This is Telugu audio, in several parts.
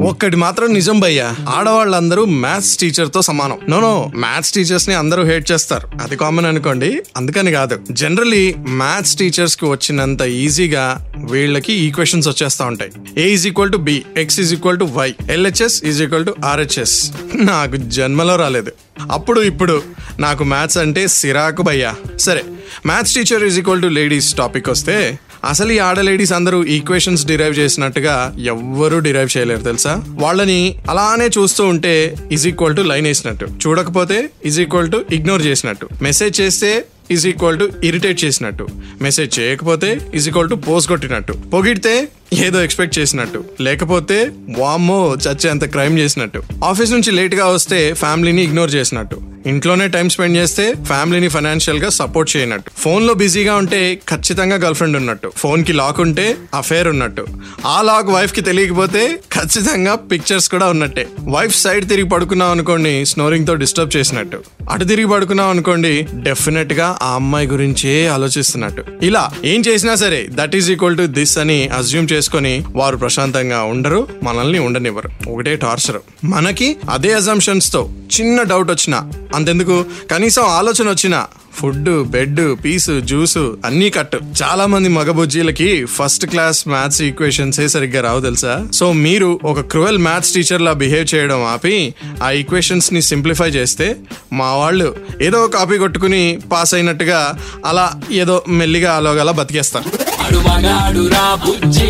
Hmm. ఒక్కటి మాత్రం నిజం భయ్యా. ఆడవాళ్ళందరూ మ్యాథ్స్ టీచర్తో సమానం నోనో మ్యాథ్స్ టీచర్స్ని అందరూ హేట్ చేస్తారు. అది కామన్ అనుకోండి. అందుకని కాదు. జనరలీ మ్యాథ్స్ టీచర్స్కి వచ్చినంత ఈజీగా వీళ్ళకి ఈక్వేషన్స్ వచ్చేస్తా ఉంటాయి. A is equal to B X is equal to Y LHS is equal to RHS నాకు జన్మలో రాలేదు. అప్పుడు ఇప్పుడు నాకు మ్యాథ్స్ అంటే సిరాకు భయ్యా. సరే maths teacher is equal to ladies topic వస్తే అసలు ఈ ఆడ లేడీస్ అందరూ ఈక్వేషన్స్ డిరైవ్ చేసినట్టుగా ఎవ్వరూ డిరైవ్ చేయలేరు తెలుసా? వాళ్ళని అలానే చూస్తూ ఉంటే ఈజ్ ఈక్వల్ టు లైన్ వేసినట్టు. చూడకపోతే ఈజ్ ఈక్వల్ టు ఇగ్నోర్ చేసినట్టు. మెసేజ్ చేస్తే ఈజ్ ఈక్వల్ టు ఇరిటేట్ చేసినట్టు. మెసేజ్ చేయకపోతే ఈజ్ ఈక్వల్ టు పోస్ కొట్టినట్టు పొగిడితే ఏదో ఎక్స్పెక్ట్ చేసినట్టు. లేకపోతే వామ్మో చచ్చేంత క్రైమ్ చేసినట్టు. ఆఫీస్ నుంచి లేట్గా వస్తే ఫ్యామిలీని ఇగ్నోర్ చేసినట్టు. ఇంట్లోనే టైం స్పెండ్ చేస్తే ఫ్యామిలీని ఫైనాన్షియల్గా సపోర్ట్ చేయనట్టు. ఫోన్లో బిజీగా ఉంటే ఖచ్చితంగా గర్ల్ ఫ్రెండ్ ఉన్నట్టు. ఫోన్కి లాక్ ఉంటే అఫేర్ ఉన్నట్టు. ఆ లాక్ వైఫ్కి తెలియకపోతే ఖచ్చితంగా పిక్చర్స్ కూడా ఉన్నట్టే. వైఫ్ సైడ్ తిరిగి పడుకున్నాం అనుకోండి స్నోరింగ్తో డిస్టర్బ్ చేసినట్టు. అటు తిరిగి పడుకున్నాం అనుకోండి డెఫినెట్గా ఆ అమ్మాయి గురించే ఆలోచిస్తున్నట్టు. ఇలా ఏం చేసినా సరే that is equal to this అని అజ్యూమ్ చేసుకొని వారు ప్రశాంతంగా ఉండరు మనల్ని ఉండనివ్వరు. ఒకటే టార్చర్ మనకి అదే అజంప్షన్స్తో చిన్న డౌట్ వచ్చినా అంతెందుకు? కనీసం ఆలోచన వచ్చినా ఫుడ్ బెడ్ పీసు జ్యూసు అన్నీ కట్ చాలా మంది మగబుజ్జీలకి ఫస్ట్ క్లాస్ మ్యాథ్స్ ఈక్వేషన్స్ సరిగ్గా రావు తెలుసా? సో మీరు ఒక క్రూయల్ మ్యాథ్స్ టీచర్ లా బిహేవ్ చేయడం ఆపి ఆ ఈక్వేషన్స్ని సింప్లిఫై చేస్తే మా వాళ్ళు ఏదో కాపీ కొట్టుకుని పాస్ అయినట్టుగా అలా ఏదో మెల్లిగా అలాగలా బతికేస్తారు. ఆడు మగాడు రా బుజ్జి.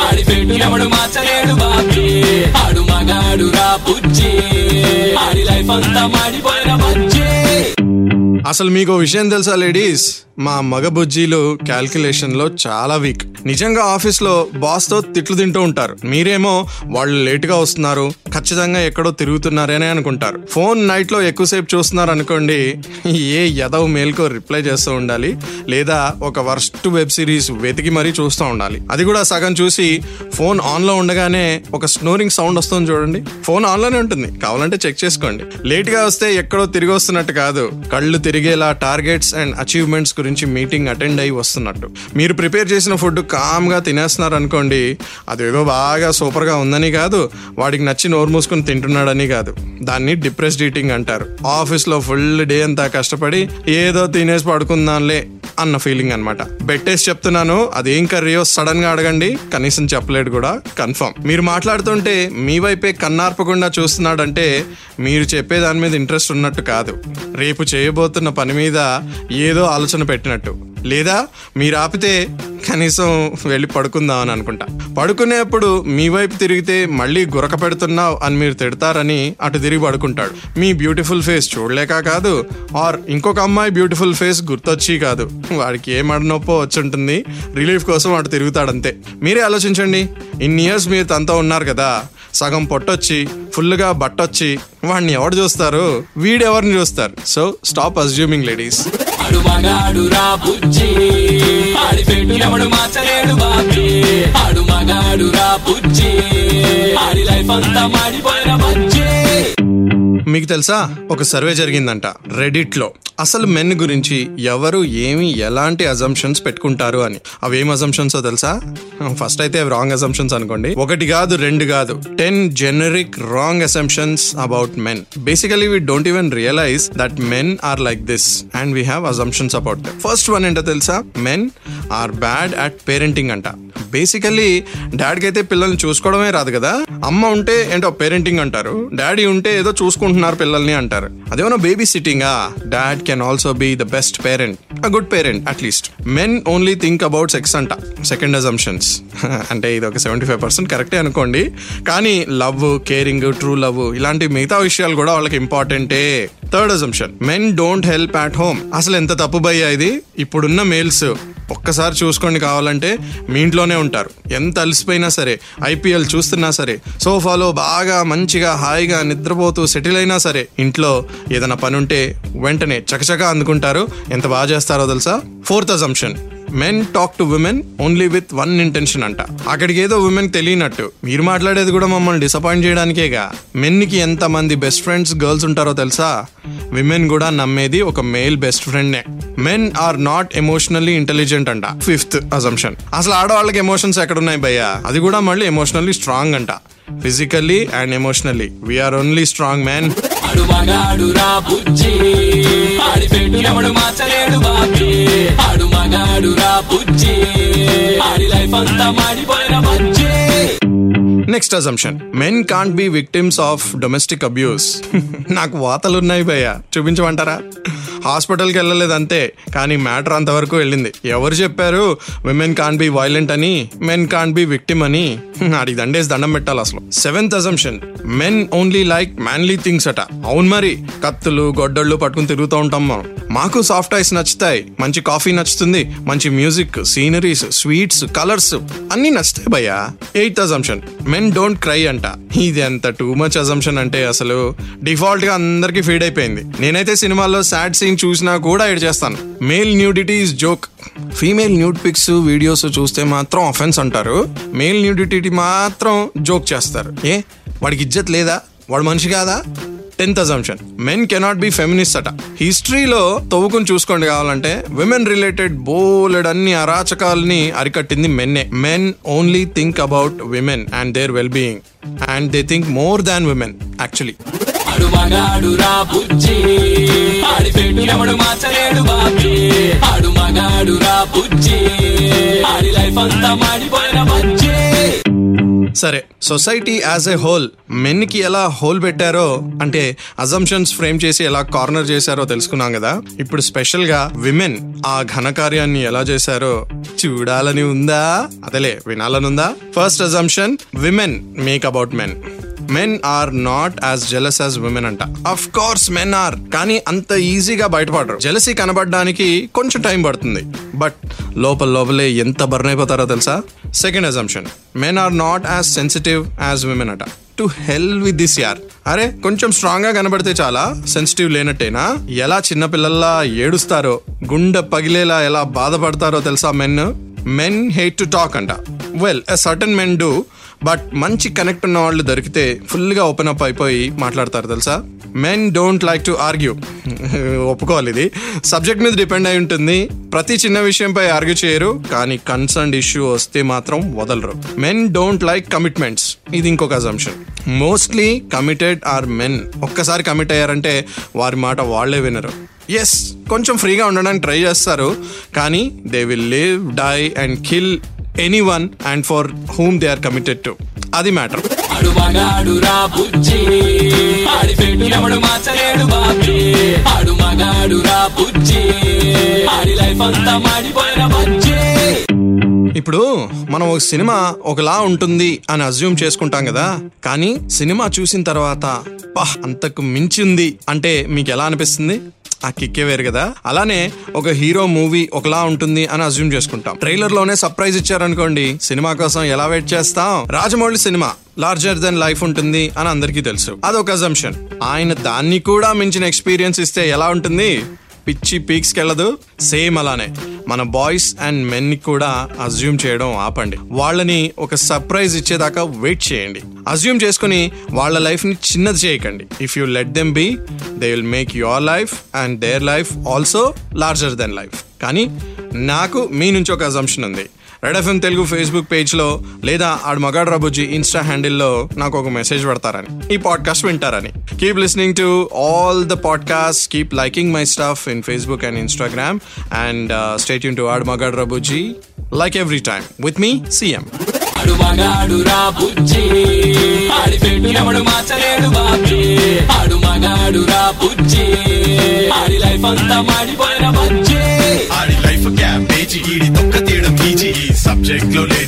ఆడి పెట్టు ఎవడు మార్చలేడు బాబీ. ఆడు మగాడు రా బుజ్జి. ఆడి లైఫ్ అంతా మాడిపోయిన బుజ్జి. అసలు మీకు విషయం తెలుసా లేడీస్ మా మగ బుజ్జీలు క్యాల్కులేషన్లో చాలా వీక్. నిజంగా ఆఫీస్లో బాస్తో తిట్లు తింటూ ఉంటారు. మీరేమో వాళ్ళు లేట్గా వస్తున్నారు ఖచ్చితంగా ఎక్కడో తిరుగుతున్నారనే అనుకుంటారు. ఫోన్ నైట్లో ఎక్కువసేపు చూస్తున్నారు అనుకోండి ఏ యదవ్ మేల్కో రిప్లై చేస్తూ ఉండాలి లేదా ఒక వర్స్ట్ వెబ్ సిరీస్ వెతికి మరీ చూస్తూ ఉండాలి. అది కూడా సగం చూసి ఫోన్ ఆన్లో ఉండగానే ఒక స్నోరింగ్ సౌండ్ వస్తుంది చూడండి. ఫోన్ ఆన్లోనే ఉంటుంది. కావాలంటే చెక్ చేసుకోండి. లేట్గా వస్తే ఎక్కడో తిరిగి వస్తున్నట్టు కాదు. కళ్ళు తిరిగేలా టార్గెట్స్ అండ్ అచీవ్మెంట్స్ గురించి మీటింగ్ అటెండ్ అయ్యి వస్తున్నట్టు. మీరు ప్రిపేర్ చేసిన ఫుడ్ కామ్గా తినేస్తున్నారు అనుకోండి అదేదో బాగా సూపర్గా ఉందని కాదు వాడికి నచ్చి నోరు మూసుకుని తింటున్నాడని కాదు. దాన్ని డిప్రెస్డ్ ఈటింగ్ అంటారు. ఆఫీస్లో ఫుల్ డే అంతా కష్టపడి ఏదో తినేసి పడుకుందాంలే అన్న ఫీలింగ్ అనమాట బెట్టేసి చెప్తున్నాను అదేం కర్రీయో సడన్గా అడగండి కనీసం చెప్పలేడు కూడా కన్ఫర్మ్ మీరు మాట్లాడుతుంటే మీ వైపే కన్నార్పకుండా చూస్తున్నాడంటే మీరు చెప్పే దాని మీద ఇంట్రెస్ట్ ఉన్నట్టు కాదు. రేపు చేయబోతున్న పని మీద ఏదో ఆలోచన పెట్టి పెట్టినట్టు. లేదా మీరు ఆపితే కనీసం వెళ్ళి పడుకుందాం అని అనుకుంటా. పడుకునేప్పుడు మీ వైపు తిరిగితే మళ్ళీ గురక పెడుతున్నావు అని మీరు తిడతారని అటు తిరిగి పడుకుంటాడు. మీ బ్యూటిఫుల్ ఫేస్ చూడలేక కాదు. ఆర్ ఇంకొక అమ్మాయి బ్యూటిఫుల్ ఫేస్ గుర్తొచ్చి కాదు. వాడికి ఏ మడనొప్పో వచ్చుంటుంది. రిలీఫ్ కోసం అటు తిరుగుతాడంతే. మీరే ఆలోచించండి. ఇన్ని ఇయర్స్ మీరు తనతో ఉన్నారు కదా. సగం పొట్టొచ్చి ఫుల్గా బట్టొచ్చి వాడిని ఎవరు చూస్తారు? వీడెవరిని చూస్తారు? సో స్టాప్ అజ్యూమింగ్ లేడీస్ ఆడు మగాడు రా బుజ్జి. ఆడి పెట్టు ఎవడు మార్చలేడు బాబీ. ఆడు మగాడు రా బుజ్జి. ఆడి లైఫ్ అంతా మాడిపోయిన బుజ్జి. మీకు తెలుసా? ఒక సర్వే జరిగిందంట. రెడిట్లో అసలు మెన్ గురించి ఎవరు ఏమి ఎలాంటి అజంప్షన్స్ పెట్టుకుంటారు అని. అవి ఏం అజంప్షన్స్ తెలుసా? ఫస్ట్ అయితే అవి రాంగ్ అజంప్షన్స్ అనుకోండి. ఒకటి కాదు రెండు కాదు. Ten generic wrong assumptions about men basically we don't even realise that men are like this and we have assumptions about first one ఏంటో తెలుసా? Men are bad at parenting అంట. బేసికలీ డాడీకి అయితే పిల్లల్ని చూసుకోవడమే రాదు కదా? అమ్మ ఉంటే ఏంటో పేరెంటింగ్ అంటారు. డాడీ ఉంటే ఏదో చూసుకుంటున్నారు పిల్లల్ని అంటారు. అదేమన్నా baby సిట్టింగా dad can also be the best parent a good parent at least men only think about sex అంట సెకండ్ అజంప్షన్స్ అంటే ఇది ఒక సెవెంటీ ఫైవ్ పర్సెంట్ కరెక్టే అనుకోండి. కానీ లవ్ కేరింగ్ ట్రూ లవ్ ఇలాంటి మిగతా విషయాలు కూడా వాళ్ళకి ఇంపార్టెంటే third assumption men don't help at home అసలు ఎంత తప్పు భయ్యా ఇది? ఇప్పుడున్న మేల్స్ ఒక్కసారి చూసుకోండి కావాలంటే మీ ఇంట్లోనే ఉంటారు. ఎంత అలసిపోయినా సరే ఐపీఎల్ చూస్తున్నా సరే సోఫాలో బాగా మంచిగా హాయిగా నిద్రపోతూ సెటిల్ అయినా సరే ఇంట్లో ఏదైనా పని ఉంటే వెంటనే చకచకా అందుకుంటారు. ఎంత బాగా చేస్తారో తెలుసా? Fourth assumption. Men talk to women only with one intention అంట. అక్కడికి ఏదో ఉమెన్ తెలియనట్టు. మీరు మాట్లాడేది కూడా మమ్మల్ని డిసప్పాయింట్ చేయడానికేగా. మెన్కి ఎంత మంది బెస్ట్ ఫ్రెండ్స్ గర్ల్స్ ఉంటారో తెలుసా? విమెన్ కూడా నమ్మేది ఒక male best ఫ్రెండ్నే men are not emotionally intelligent అంట. ఫిఫ్త్ అజంప్షన్ అసలు ఆడవాళ్ళకి ఎమోషన్స్ ఎక్కడున్నాయి భయ్యా? అది కూడా మళ్ళీ ఎమోషనల్లీ స్ట్రాంగ్ అంట. Physically and emotionally we're only strong man మగాడు మగాడు రా బుజ్జి. ఆడి పెట్టు ఎవడు మార్చలేడు బాబీ. ఆడు మగాడు రా బుజ్జి. ఆడి లైఫ్ అంతా మాడిపోయిన బుజ్జి. Next assumption men can't be victims of domestic abuse నాకు వాతలున్నాయి భయ్య. చూపించమంటారా? హాస్పిటల్కి వెళ్ళలేదు అంతే కానీ మ్యాటర్ అంతవరకు వెళ్ళింది. ఎవరు చెప్పారు? విమెన్ కాన్ బి వైలెంట్ అని మెన్ కాన్ బి విక్టిమ్ అని. అడిగి దండేసి దండం పెట్టాలి అసలు. Seventh assumption men only like manly things అట. అవును మరి కత్తులు గొడ్డళ్ళు పట్టుకుని తిరుగుతూ ఉంటాం మనం. మాకు సాఫ్ట్ ఐస్ నచ్చుతాయి మంచి కాఫీ నచ్చుతుంది మంచి మ్యూజిక్ సీనరీస్ స్వీట్స్ కలర్స్ అన్ని నచ్చుతాయి భయ్యా. Eighth assumption men don't cry అంట. ఇది ఎంత టూ మచ్ అజంప్షన్ అంటే అసలు డిఫాల్ట్గా అందరికి ఫీడ్ అయిపోయింది. నేనైతే సినిమాల్లో సాడ్ సీన్ చూసినా కూడా ఎడ్ చేస్తాను. Male nudity is joke female nude pics videos చూస్తే మాత్రం అఫెన్స్ అంటారు. మేల్ న్యూడిటీ మాత్రం జోక్ చేస్తారు. ఏ? వాడికి ఇజ్జత్ లేదా? వాడు మనిషి కాదా? Tenth assumption men cannot be feminist అట. హిస్టరీలో తవ్వుకుని చూసుకోండి కావాలంటే విమెన్ రిలేటెడ్ బోలెడ్ అన్ని అరాచకాలని అరికట్టింది మెన్నే men only think about women and their well being and they think more than women actually వాడు మగాడు రా బుజ్జి. ఆడి పెట్టు ఎవడు మార్చలేడు బాబీ. ఆడు మగాడు రా బుజ్జి. ఆడి లైఫ్ అంతా మాడిపోయిన బుజ్జి. సరే సొసైటీ యాజ్ ఎ హోల్ మెన్కి ఎలా హోల్ పెట్టారో అంటే అజంప్షన్స్ ఫ్రేమ్ చేసి ఎలా కార్నర్ చేశారో తెలుసుకున్నాం కదా. ఇప్పుడు స్పెషల్గా విమెన్ ఆ ఘనకార్యాన్ని ఎలా చేశారో చూడాలని ఉందా? అదేలే వినాలని ఉందా? First assumption women make about men men are not as jealous as women అంట. అఫ్ కోర్స్ మెన్ ఆర్ కానీ అంత ఈజీగా బయటపడరు. జెలసీ కనబడడానికి కొంచెం టైం పడుతుంది. బట్ లోపల లోపలే ఎంత బర్న్ అయిపోతారో తెలుసా? Second assumption men are not as sensitive as women అట. టు హెల్ విత్ దిస్ యార్ అరే కొంచెం స్ట్రాంగ్గా కనబడితే చాలా సెన్సిటివ్ లేనట్టేనా? ఎలా చిన్నపిల్లల్లా ఏడుస్తారో గుండె పగిలేలా ఎలా బాధపడతారో తెలుసా men men hate to talk అంట. Well a certain men do but మంచి కనెక్ట్ ఉన్న వాళ్ళు దొరికితే ఫుల్గా ఓపెన్ అప్ అయిపోయి మాట్లాడతారు తెలుసా? Men don't like to argue ఒప్పుకోవాలి ఇది. సబ్జెక్ట్ మీద డిపెండ్ అయి ఉంటుంది. ప్రతి చిన్న విషయంపై ఆర్గ్యూ చేయరు కానీ కన్సర్న్ ఇష్యూ వస్తే మాత్రం వదలరు. మెన్ డోంట్ లైక్ కమిట్మెంట్స్ ఇది ఇంకొక assumption mostly committed are men ఒక్కసారి కమిట్ అయ్యారంటే వారి మాట వాళ్ళే వినరు. ఎస్ కొంచెం ఫ్రీగా ఉండడానికి ట్రై చేస్తారు కానీ they will live die and kill any one and for whom they are committed to అది మ్యాటర్. ఇప్పుడు మనం ఒక సినిమా ఒకలా ఉంటుంది అని అజ్యూమ్ చేసుకుంటాం కదా కానీ సినిమా చూసిన తర్వాత అంతకు మించింది అంటే మీకు ఎలా అనిపిస్తుంది? ఆ కిక్కే వేరు కదా? అలానే ఒక హీరో మూవీ ఒకలా ఉంటుంది అని అజ్యూమ్ చేసుకుంటాం. ట్రైలర్లోనే సర్ప్రైజ్ ఇచ్చారనుకోండి సినిమా కోసం ఎలా వెయిట్ చేస్తాం? Rajamouli cinema larger than life ఉంటుంది అని అందరికీ తెలుసు. అదొక అజంప్షన్ ఆయన దాన్ని కూడా మించిన ఎక్స్పీరియన్స్ ఇస్తే ఎలా ఉంటుంది? పిచ్చి పీక్స్కి వెళ్ళదు. సేమ్ అలానే. మన బాయ్స్ అండ్ మెన్ని కూడా అజ్యూమ్ చేయడం ఆపండి. వాళ్ళని ఒక సర్ప్రైజ్ ఇచ్చేదాకా వెయిట్ చేయండి. అజ్యూమ్ చేసుకుని వాళ్ళ లైఫ్ని చిన్నది చేయకండి. If you let them be they will make your life and their life also larger than life కానీ నాకు మీ నుంచి ఒక అజంప్షన్ ఉంది. రెడ్ ఎఫ్ఎం తెలుగు ఫేస్బుక్ పేజ్లో లేదా ఆడు మగాడు రాబుజీ ఇన్స్టా హ్యాండిల్లో నాకు ఒక మెసేజ్ పెడతారని. ఈ podcast వింటారని. Keep listening to all the podcast keep liking my stuff in Facebook and Instagram and stay Yoon to ఆడు మగాడు రాబుజీ like every time with me CM ఆడు మగాడు రా బుజ్జి. ఆడి పెట్టినప్పుడు మార్చలేడు బాబీ. ఆడు మగాడు రా బుజ్జి. ఆడి లైఫ్ అంతా మాడిపోయిన బజ్జి. ఆడి లైఫ్ క్యాబేజీ ఈడి తొక్క